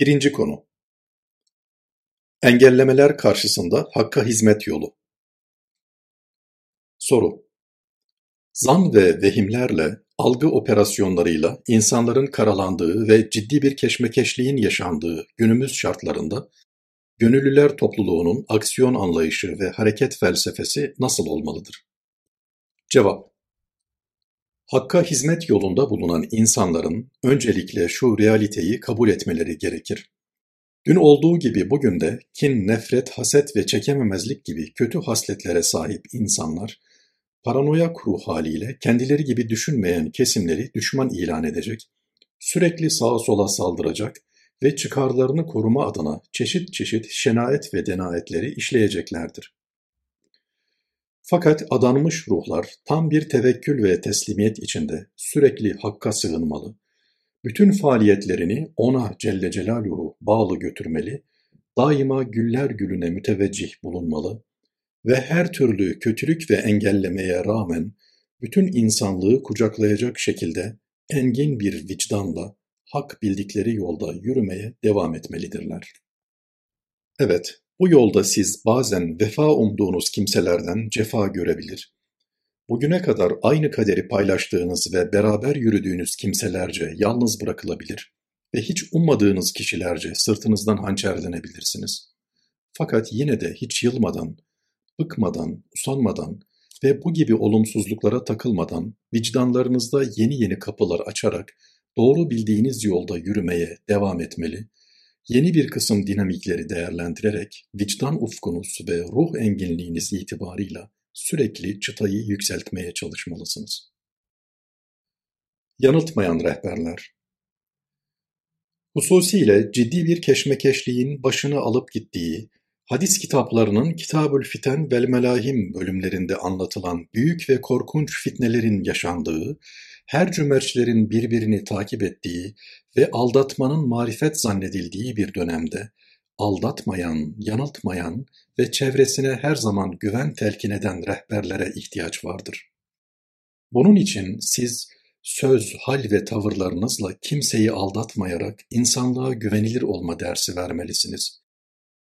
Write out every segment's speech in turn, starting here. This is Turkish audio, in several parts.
Birinci konu: Engellemeler karşısında hakka hizmet yolu. Soru: Zan ve vehimlerle, algı operasyonlarıyla insanların karalandığı ve ciddi bir keşmekeşliğin yaşandığı günümüz şartlarında gönüllüler topluluğunun aksiyon anlayışı ve hareket felsefesi nasıl olmalıdır? Cevap: Hakka hizmet yolunda bulunan insanların öncelikle şu realiteyi kabul etmeleri gerekir. Dün olduğu gibi bugün de kin, nefret, haset ve çekememezlik gibi kötü hasletlere sahip insanlar, paranoya ruh haliyle kendileri gibi düşünmeyen kesimleri düşman ilan edecek, sürekli sağa sola saldıracak ve çıkarlarını koruma adına çeşit çeşit şenaet ve denaetleri işleyeceklerdir. Fakat adanmış ruhlar tam bir tevekkül ve teslimiyet içinde sürekli Hakk'a sığınmalı, bütün faaliyetlerini O'na Celle Celaluhu bağlı götürmeli, daima güller gülüne müteveccih bulunmalı ve her türlü kötülük ve engellemeye rağmen bütün insanlığı kucaklayacak şekilde engin bir vicdanla hak bildikleri yolda yürümeye devam etmelidirler. Evet, bu yolda siz bazen vefa umduğunuz kimselerden cefa görebilir. Bugüne kadar aynı kaderi paylaştığınız ve beraber yürüdüğünüz kimselerce yalnız bırakılabilir ve hiç ummadığınız kişilerce sırtınızdan hançerlenebilirsiniz. Fakat yine de hiç yılmadan, bıkmadan, usanmadan ve bu gibi olumsuzluklara takılmadan vicdanlarınızda yeni yeni kapılar açarak doğru bildiğiniz yolda yürümeye devam etmeli Yeni bir kısım dinamikleri değerlendirerek vicdan ufkunuz ve ruh enginliğiniz itibarıyla sürekli çıtayı yükseltmeye çalışmalısınız. Yanıltmayan rehberler Hususiyle ciddi bir keşmekeşliğin başını alıp gittiği, hadis kitaplarının Kitabül Fiten vel Melahim bölümlerinde anlatılan büyük ve korkunç fitnelerin yaşandığı her cümerçlerin birbirini takip ettiği ve aldatmanın marifet zannedildiği bir dönemde, aldatmayan, yanıltmayan ve çevresine her zaman güven telkin eden rehberlere ihtiyaç vardır. Bunun için siz söz, hal ve tavırlarınızla kimseyi aldatmayarak insanlığa güvenilir olma dersi vermelisiniz.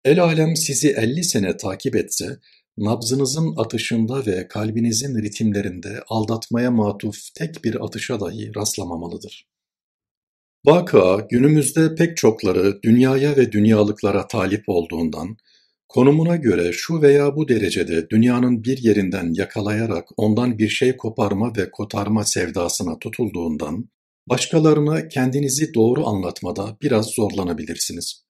El alem sizi elli sene takip etse, Nabzınızın atışında ve kalbinizin ritimlerinde aldatmaya matuf tek bir atışa dahi rastlamamalıdır. Vaka günümüzde pek çokları dünyaya ve dünyalıklara talip olduğundan, konumuna göre şu veya bu derecede dünyanın bir yerinden yakalayarak ondan bir şey koparma ve kotarma sevdasına tutulduğundan, başkalarına kendinizi doğru anlatmada biraz zorlanabilirsiniz.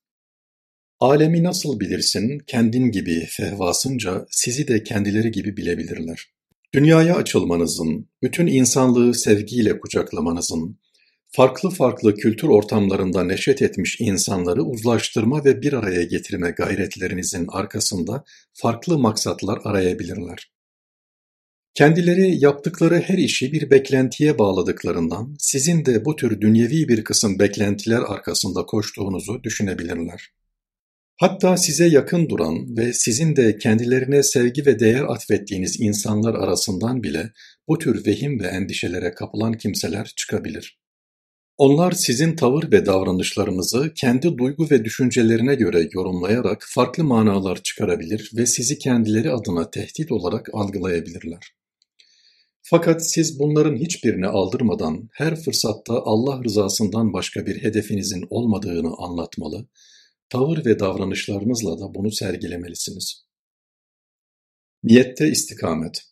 Alemi nasıl bilirsin, kendin gibi fehvasınca sizi de kendileri gibi bilebilirler. Dünyaya açılmanızın, bütün insanlığı sevgiyle kucaklamanızın, farklı farklı kültür ortamlarında neşet etmiş insanları uzlaştırma ve bir araya getirme gayretlerinizin arkasında farklı maksatlar arayabilirler. Kendileri yaptıkları her işi bir beklentiye bağladıklarından sizin de bu tür dünyevi bir kısım beklentiler arkasında koştuğunuzu düşünebilirler. Hatta size yakın duran ve sizin de kendilerine sevgi ve değer atfettiğiniz insanlar arasından bile bu tür vehim ve endişelere kapılan kimseler çıkabilir. Onlar sizin tavır ve davranışlarınızı kendi duygu ve düşüncelerine göre yorumlayarak farklı manalar çıkarabilir ve sizi kendileri adına tehdit olarak algılayabilirler. Fakat siz bunların hiçbirini aldırmadan her fırsatta Allah rızasından başka bir hedefinizin olmadığını anlatmalı Tavır ve davranışlarınızla da bunu sergilemelisiniz. Niyette istikamet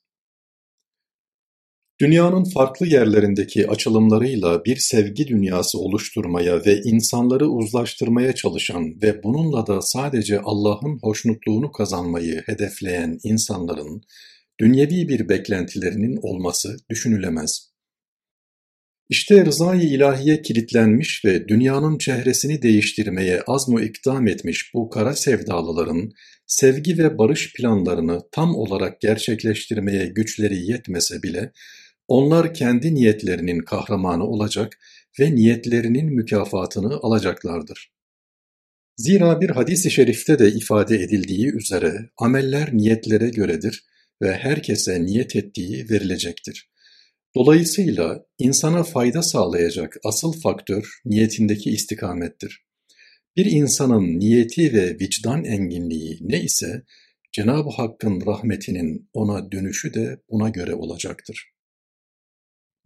Dünyanın farklı yerlerindeki açılımlarıyla bir sevgi dünyası oluşturmaya ve insanları uzlaştırmaya çalışan ve bununla da sadece Allah'ın hoşnutluğunu kazanmayı hedefleyen insanların dünyevi bir beklentilerinin olması düşünülemez. İşte rızayı ilahiye kilitlenmiş ve dünyanın çehresini değiştirmeye azmu ikdam etmiş bu kara sevdalıların sevgi ve barış planlarını tam olarak gerçekleştirmeye güçleri yetmese bile onlar kendi niyetlerinin kahramanı olacak ve niyetlerinin mükafatını alacaklardır. Zira bir hadis-i şerifte de ifade edildiği üzere ameller niyetlere göredir ve herkese niyet ettiği verilecektir. Dolayısıyla insana fayda sağlayacak asıl faktör niyetindeki istikamettir. Bir insanın niyeti ve vicdan enginliği ne ise Cenab-ı Hakk'ın rahmetinin ona dönüşü de buna göre olacaktır.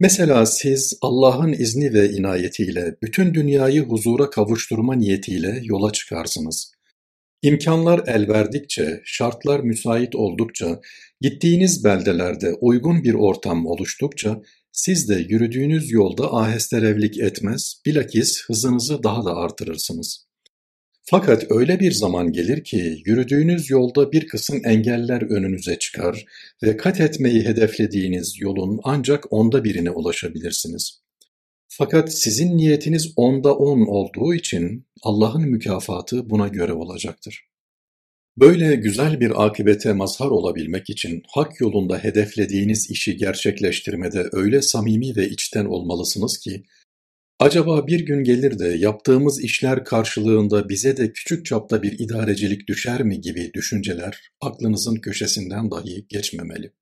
Mesela siz Allah'ın izni ve inayetiyle bütün dünyayı huzura kavuşturma niyetiyle yola çıkarsınız. İmkanlar el verdikçe, şartlar müsait oldukça, gittiğiniz beldelerde uygun bir ortam oluştukça siz de yürüdüğünüz yolda ahesterevlik etmez, bilakis hızınızı daha da artırırsınız. Fakat öyle bir zaman gelir ki yürüdüğünüz yolda bir kısım engeller önünüze çıkar ve kat etmeyi hedeflediğiniz yolun ancak onda birine ulaşabilirsiniz. Fakat sizin niyetiniz onda on olduğu için Allah'ın mükafatı buna göre olacaktır. Böyle güzel bir akibete mazhar olabilmek için hak yolunda hedeflediğiniz işi gerçekleştirmede öyle samimi ve içten olmalısınız ki Acaba bir gün gelir de yaptığımız işler karşılığında bize de küçük çapta bir idarecilik düşer mi gibi düşünceler aklınızın köşesinden dahi geçmemeli.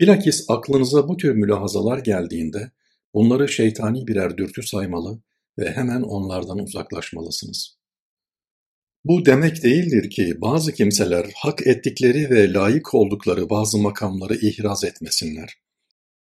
Bilakis aklınıza bu tür mülahazalar geldiğinde bunları şeytani birer dürtü saymalı ve hemen onlardan uzaklaşmalısınız. Bu demek değildir ki bazı kimseler hak ettikleri ve layık oldukları bazı makamları ihraz etmesinler.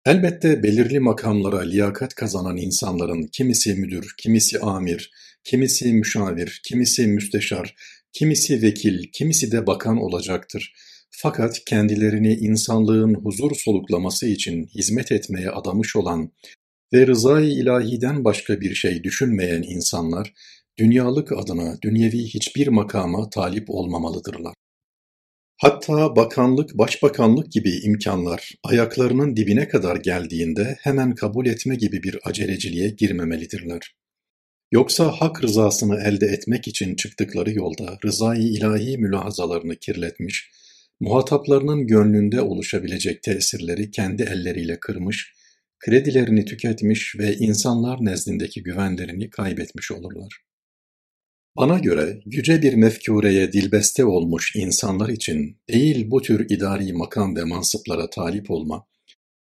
Elbette belirli makamlara liyakat kazanan insanların kimisi müdür, kimisi amir, kimisi müşavir, kimisi müsteşar, kimisi vekil, kimisi de bakan olacaktır. Fakat kendilerini insanlığın huzur soluklaması için hizmet etmeye adamış olan ve rızayı ilahiden başka bir şey düşünmeyen insanlar, dünyalık adına dünyevi hiçbir makama talip olmamalıdırlar. Hatta bakanlık, başbakanlık gibi imkanlar ayaklarının dibine kadar geldiğinde hemen kabul etme gibi bir aceleciliğe girmemelidirler. Yoksa hak rızasını elde etmek için çıktıkları yolda rızayı ilahi mülahazalarını kirletmiş, muhataplarının gönlünde oluşabilecek tesirleri kendi elleriyle kırmış, kredilerini tüketmiş ve insanlar nezdindeki güvenlerini kaybetmiş olurlar. Bana göre yüce bir mefkûreye dilbeste olmuş insanlar için değil bu tür idari makam ve mansıplara talip olma,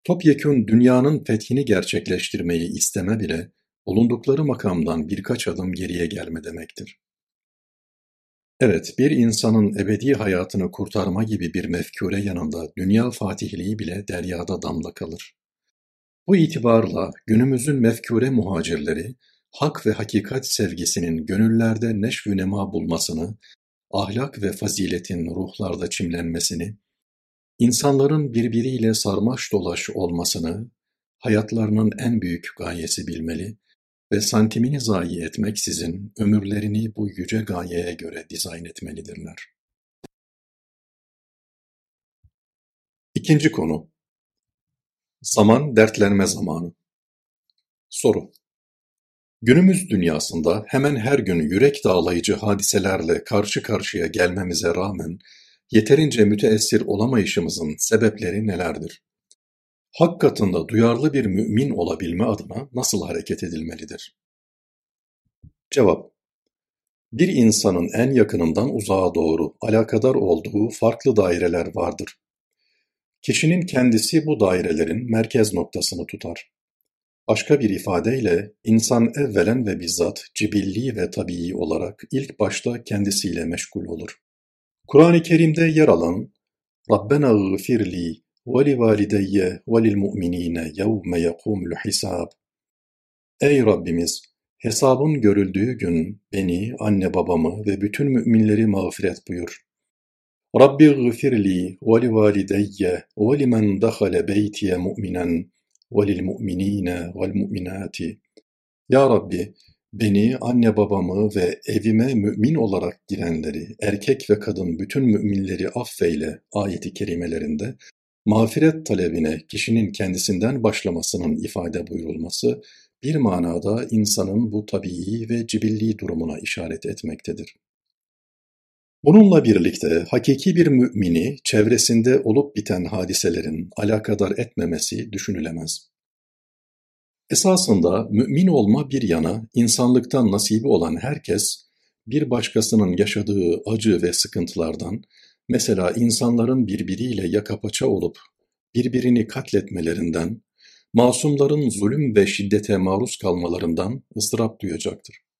topyekün dünyanın fethini gerçekleştirmeyi isteme bile bulundukları makamdan birkaç adım geriye gelme demektir. Evet, bir insanın ebedi hayatını kurtarma gibi bir mefkûre yanında dünya fatihliği bile deryada damla kalır. Bu itibarla günümüzün mefkûre muhacirleri, hak ve hakikat sevgisinin gönüllerde neşv-ü nema bulmasını, ahlak ve faziletin ruhlarda çimlenmesini, insanların birbiriyle sarmaş dolaş olmasını hayatlarının en büyük gayesi bilmeli ve santimini zayi etmeksizin ömürlerini bu yüce gayeye göre dizayn etmelidirler. İkinci konu Zaman dertlenme zamanı Soru Günümüz dünyasında hemen her gün yürek dağlayıcı hadiselerle karşı karşıya gelmemize rağmen yeterince müteessir olamayışımızın sebepleri nelerdir? Hak katında duyarlı bir mümin olabilme adına nasıl hareket edilmelidir? Cevap Bir insanın en yakınından uzağa doğru alakadar olduğu farklı daireler vardır. Kişinin kendisi bu dairelerin merkez noktasını tutar. Başka bir ifadeyle, insan evvelen ve bizzat cibilli ve tabii olarak ilk başta kendisiyle meşgul olur. Kur'an-ı Kerim'de yer alan "Rabbena gfirli ve li valideyye ve lil mu'minine yevme yekumul hisab" Ey Rabbimiz! Hesabın görüldüğü gün beni, anne babamı ve bütün müminleri mağfiret buyur. Rabbi gfirli ve li valideyye ve limen dahale beytiye mu'minen وَلِلْمُؤْمِن۪ينَ وَالْمُؤْمِنَاتِ Ya Rabbi, beni, anne babamı ve evime mümin olarak girenleri, erkek ve kadın bütün müminleri affeyle ayeti kerimelerinde, mağfiret talebine kişinin kendisinden başlamasının ifade buyurulması, bir manada insanın bu tabii ve cibilli durumuna işaret etmektedir. Bununla birlikte hakiki bir mümini çevresinde olup biten hadiselerin alakadar etmemesi düşünülemez. Esasında mümin olma bir yana insanlıktan nasibi olan herkes bir başkasının yaşadığı acı ve sıkıntılardan, mesela insanların birbiriyle yaka paça olup birbirini katletmelerinden, masumların zulüm ve şiddete maruz kalmalarından ızdırap duyacaktır.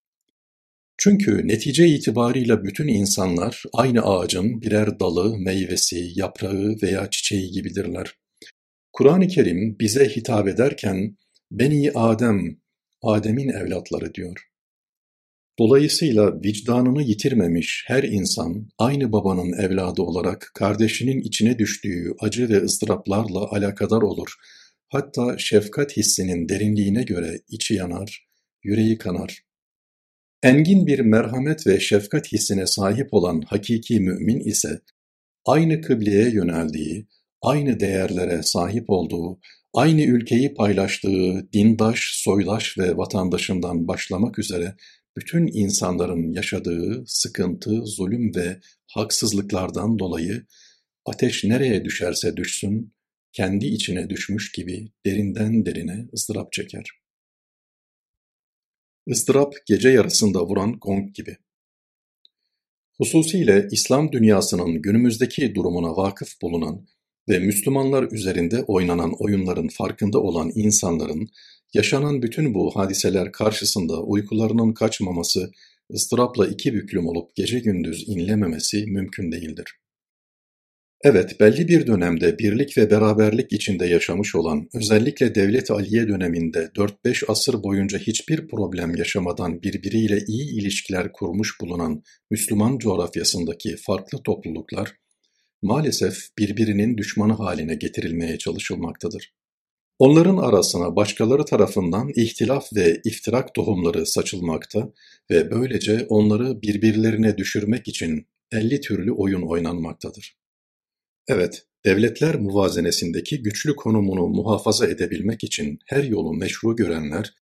Çünkü netice itibarıyla bütün insanlar aynı ağacın birer dalı, meyvesi, yaprağı veya çiçeği gibidirler. Kur'an-ı Kerim bize hitap ederken Beni Adem, Adem'in evlatları diyor. Dolayısıyla vicdanını yitirmemiş her insan aynı babanın evladı olarak kardeşinin içine düştüğü acı ve ızdıraplarla alakadar olur. Hatta şefkat hissinin derinliğine göre içi yanar, yüreği kanar. Engin bir merhamet ve şefkat hissine sahip olan hakiki mümin ise aynı kıbleye yöneldiği, aynı değerlere sahip olduğu, aynı ülkeyi paylaştığı dindaş, soydaş ve vatandaşından başlamak üzere bütün insanların yaşadığı sıkıntı, zulüm ve haksızlıklardan dolayı ateş nereye düşerse düşsün, kendi içine düşmüş gibi derinden derine ızdırap çeker. Izdırap gece yarısında vuran gong gibi. Hususiyle İslam dünyasının günümüzdeki durumuna vakıf bulunan ve Müslümanlar üzerinde oynanan oyunların farkında olan insanların yaşanan bütün bu hadiseler karşısında uykularının kaçmaması, ıstırapla iki büklüm olup gece gündüz inlememesi mümkün değildir. Evet, belli bir dönemde birlik ve beraberlik içinde yaşamış olan, özellikle Devlet Aliye döneminde 4-5 asır boyunca hiçbir problem yaşamadan birbiriyle iyi ilişkiler kurmuş bulunan Müslüman coğrafyasındaki farklı topluluklar, maalesef birbirinin düşmanı haline getirilmeye çalışılmaktadır. Onların arasına başkaları tarafından ihtilaf ve iftirak tohumları saçılmakta ve böylece onları birbirlerine düşürmek için elli türlü oyun oynanmaktadır. Evet, devletler muvazenesindeki güçlü konumunu muhafaza edebilmek için her yolu meşru görenler,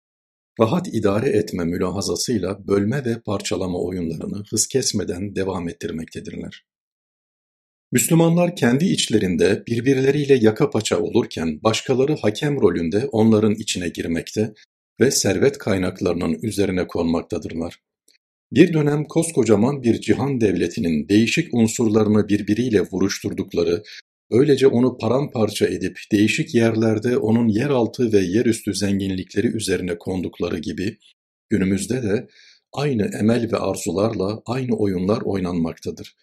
rahat idare etme mülahazasıyla bölme ve parçalama oyunlarını hız kesmeden devam ettirmektedirler. Müslümanlar kendi içlerinde birbirleriyle yaka paça olurken başkaları hakem rolünde onların içine girmekte ve servet kaynaklarının üzerine konmaktadırlar. Bir dönem koskocaman bir cihan devletinin değişik unsurlarını birbiriyle vuruşturdukları, öylece onu paramparça edip değişik yerlerde onun yeraltı ve yerüstü zenginlikleri üzerine kondukları gibi, günümüzde de aynı emel ve arzularla aynı oyunlar oynanmaktadır.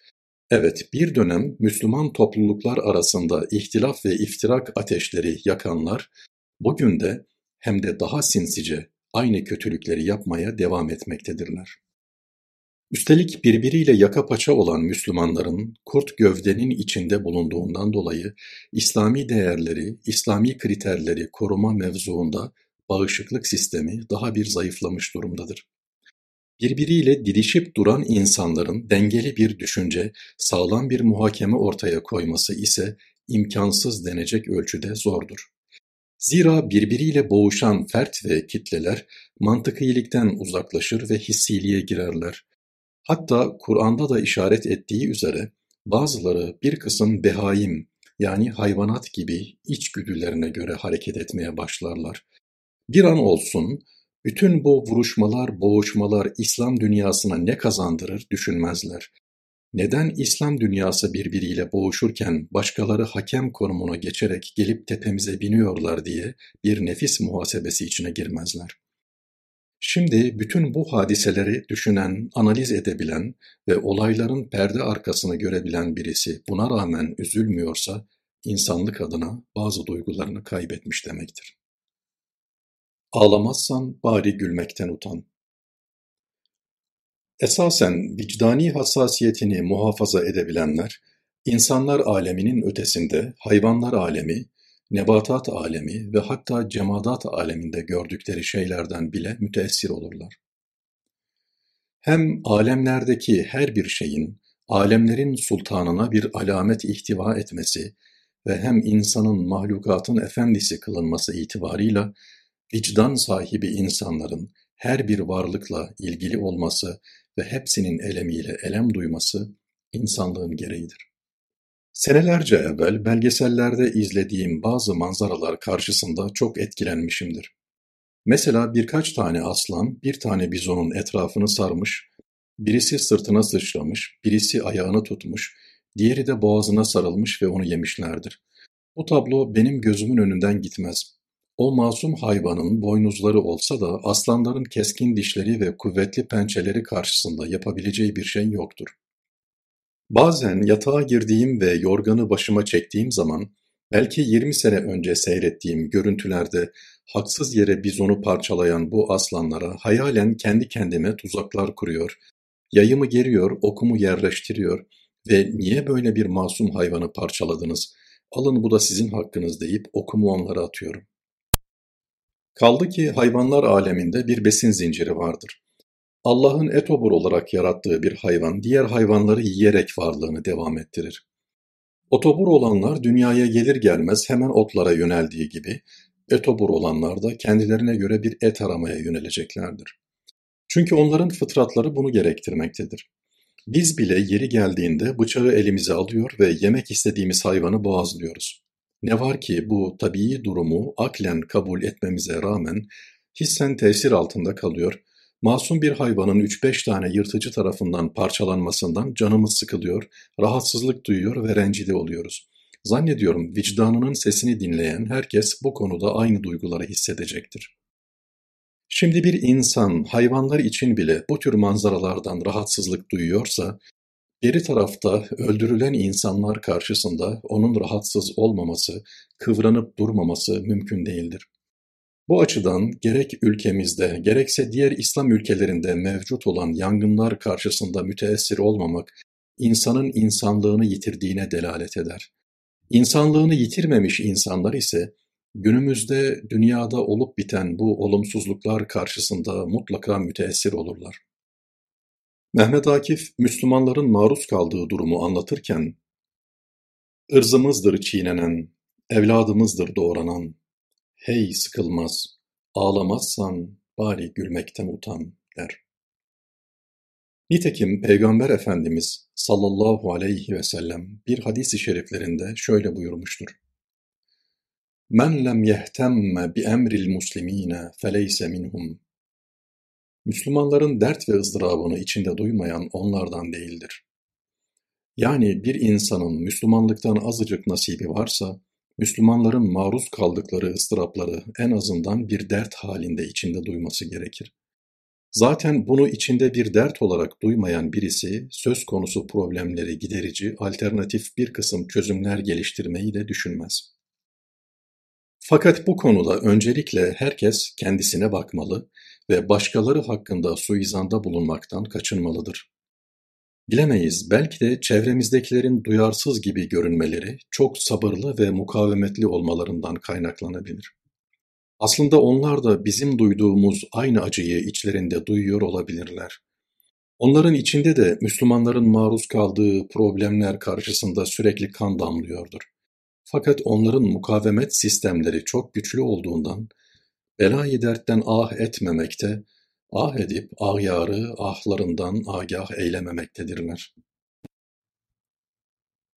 Evet, bir dönem Müslüman topluluklar arasında ihtilaf ve iftirak ateşleri yakanlar, bugün de hem de daha sinsice aynı kötülükleri yapmaya devam etmektedirler. Üstelik birbiriyle yaka paça olan Müslümanların kurt gövdenin içinde bulunduğundan dolayı İslami değerleri, İslami kriterleri koruma mevzuunda bağışıklık sistemi daha bir zayıflamış durumdadır. Birbiriyle didişip duran insanların dengeli bir düşünce, sağlam bir muhakeme ortaya koyması ise imkansız denecek ölçüde zordur. Zira birbiriyle boğuşan fert ve kitleler mantıkilikten uzaklaşır ve hissiliğe girerler. Hatta Kur'an'da da işaret ettiği üzere bazıları bir kısım behaim yani hayvanat gibi içgüdülerine göre hareket etmeye başlarlar. Bir an olsun bütün bu vuruşmalar, boğuşmalar İslam dünyasına ne kazandırır düşünmezler. Neden İslam dünyası birbiriyle boğuşurken başkaları hakem konumuna geçerek gelip tepemize biniyorlar diye bir nefis muhasebesi içine girmezler. Şimdi bütün bu hadiseleri düşünen, analiz edebilen ve olayların perde arkasını görebilen birisi buna rağmen üzülmüyorsa insanlık adına bazı duygularını kaybetmiş demektir. Ağlamazsan bari gülmekten utan. Esasen vicdani hassasiyetini muhafaza edebilenler, insanlar aleminin ötesinde hayvanlar alemi, nebatat alemi ve hatta cemadat aleminde gördükleri şeylerden bile müteessir olurlar. Hem alemlerdeki her bir şeyin alemlerin sultanına bir alamet ihtiva etmesi ve hem insanın mahlukatın efendisi kılınması itibarıyla vicdan sahibi insanların her bir varlıkla ilgili olması ve hepsinin elemiyle elem duyması insanlığın gereğidir. Senelerce evvel belgesellerde izlediğim bazı manzaralar karşısında çok etkilenmişimdir. Mesela birkaç tane aslan bir tane bizonun etrafını sarmış, birisi sırtına sıçramış, birisi ayağını tutmuş, diğeri de boğazına sarılmış ve onu yemişlerdir. Bu tablo benim gözümün önünden gitmez. O masum hayvanın boynuzları olsa da aslanların keskin dişleri ve kuvvetli pençeleri karşısında yapabileceği bir şey yoktur. Bazen yatağa girdiğim ve yorganı başıma çektiğim zaman, belki yirmi sene önce seyrettiğim görüntülerde haksız yere bizonu parçalayan bu aslanlara hayalen kendi kendime tuzaklar kuruyor, yayımı geriyor, okumu yerleştiriyor ve niye böyle bir masum hayvanı parçaladınız, alın bu da sizin hakkınız deyip okumu onlara atıyorum. Kaldı ki hayvanlar aleminde bir besin zinciri vardır. Allah'ın etobur olarak yarattığı bir hayvan diğer hayvanları yiyerek varlığını devam ettirir. Otobur olanlar dünyaya gelir gelmez hemen otlara yöneldiği gibi etobur olanlar da kendilerine göre bir et aramaya yöneleceklerdir. Çünkü onların fıtratları bunu gerektirmektedir. Biz bile yeri geldiğinde bıçağı elimize alıyor ve yemek istediğimiz hayvanı boğazlıyoruz. Ne var ki bu tabii durumu aklen kabul etmemize rağmen hissen tesir altında kalıyor, masum bir hayvanın üç beş tane yırtıcı tarafından parçalanmasından canımız sıkılıyor, rahatsızlık duyuyor ve rencide oluyoruz. Zannediyorum vicdanının sesini dinleyen herkes bu konuda aynı duyguları hissedecektir. Şimdi bir insan hayvanlar için bile bu tür manzaralardan rahatsızlık duyuyorsa, geri tarafta öldürülen insanlar karşısında onun rahatsız olmaması, kıvranıp durmaması mümkün değildir. Bu açıdan gerek ülkemizde gerekse diğer İslam ülkelerinde mevcut olan yangınlar karşısında müteessir olmamak, insanın insanlığını yitirdiğine delalet eder. İnsanlığını yitirmemiş insanlar ise günümüzde dünyada olup biten bu olumsuzluklar karşısında mutlaka müteessir olurlar. Mehmet Akif, Müslümanların maruz kaldığı durumu anlatırken, ırzımızdır çiğnenen, evladımızdır doğranan, hey sıkılmaz, ağlamazsan bari gülmekten utan der. Nitekim Peygamber Efendimiz sallallahu aleyhi ve sellem bir hadis-i şeriflerinde şöyle buyurmuştur. Men lem yehtemme bi emril muslimine feleyse minhum. Müslümanların dert ve ızdırabını içinde duymayan onlardan değildir. Yani bir insanın Müslümanlıktan azıcık nasibi varsa, Müslümanların maruz kaldıkları ıstırapları en azından bir dert halinde içinde duyması gerekir. Zaten bunu içinde bir dert olarak duymayan birisi söz konusu problemleri giderici alternatif bir kısım çözümler geliştirmeyi de düşünmez. Fakat bu konuda öncelikle herkes kendisine bakmalı ve başkaları hakkında suizanda bulunmaktan kaçınmalıdır. Bilemeyiz, belki de çevremizdekilerin duyarsız gibi görünmeleri çok sabırlı ve mukavemetli olmalarından kaynaklanabilir. Aslında onlar da bizim duyduğumuz aynı acıyı içlerinde duyuyor olabilirler. Onların içinde de Müslümanların maruz kaldığı problemler karşısında sürekli kan damlıyordur. Fakat onların mukavemet sistemleri çok güçlü olduğundan belayı dertten ah etmemekte, ah edip ağyarı ahlarından agah eylememektedirler.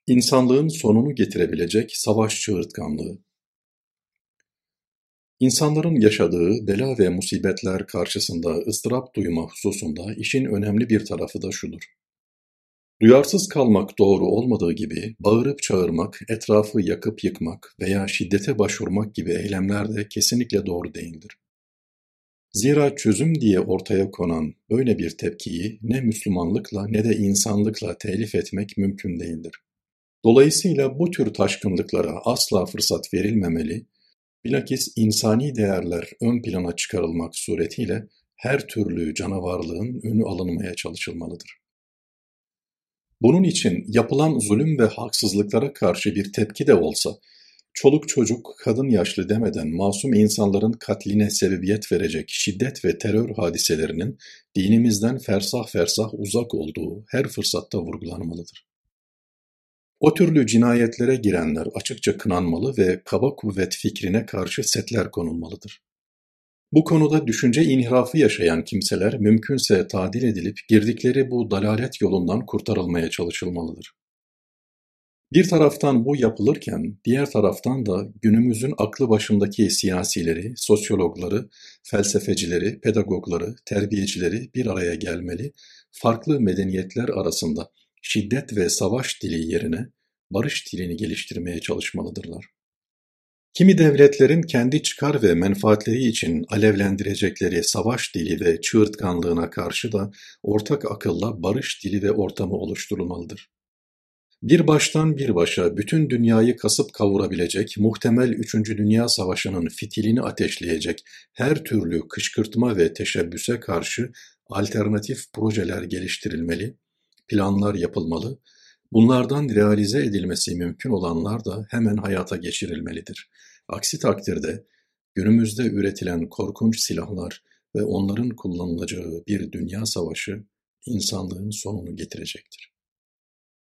İnsanlığın sonunu getirebilecek savaş çığırtkanlığı İnsanların yaşadığı bela ve musibetler karşısında ıstırap duyma hususunda işin önemli bir tarafı da şudur. Duyarsız kalmak doğru olmadığı gibi bağırıp çağırmak, etrafı yakıp yıkmak veya şiddete başvurmak gibi eylemler de kesinlikle doğru değildir. Zira çözüm diye ortaya konan böyle bir tepkiyi ne Müslümanlıkla ne de insanlıkla telif etmek mümkün değildir. Dolayısıyla bu tür taşkınlıklara asla fırsat verilmemeli, bilakis insani değerler ön plana çıkarılmak suretiyle her türlü canavarlığın önü alınmaya çalışılmalıdır. Bunun için yapılan zulüm ve haksızlıklara karşı bir tepki de olsa, çoluk çocuk, kadın yaşlı demeden masum insanların katline sebebiyet verecek şiddet ve terör hadiselerinin dinimizden fersah fersah uzak olduğu her fırsatta vurgulanmalıdır. O türlü cinayetlere girenler açıkça kınanmalı ve kaba kuvvet fikrine karşı setler konulmalıdır. Bu konuda düşünce inhirafı yaşayan kimseler mümkünse tadil edilip girdikleri bu dalalet yolundan kurtarılmaya çalışılmalıdır. Bir taraftan bu yapılırken diğer taraftan da günümüzün aklı başındaki siyasileri, sosyologları, felsefecileri, pedagogları, terbiyecileri bir araya gelmeli, farklı medeniyetler arasında şiddet ve savaş dili yerine barış dilini geliştirmeye çalışmalıdırlar. Kimi devletlerin kendi çıkar ve menfaatleri için alevlendirecekleri savaş dili ve çığırtkanlığına karşı da ortak akılla barış dili ve ortamı oluşturulmalıdır. Bir baştan bir başa bütün dünyayı kasıp kavurabilecek, muhtemel Üçüncü Dünya Savaşı'nın fitilini ateşleyecek her türlü kışkırtma ve teşebbüse karşı alternatif projeler geliştirilmeli, planlar yapılmalı, bunlardan realize edilmesi mümkün olanlar da hemen hayata geçirilmelidir. Aksi takdirde günümüzde üretilen korkunç silahlar ve onların kullanılacağı bir dünya savaşı insanlığın sonunu getirecektir.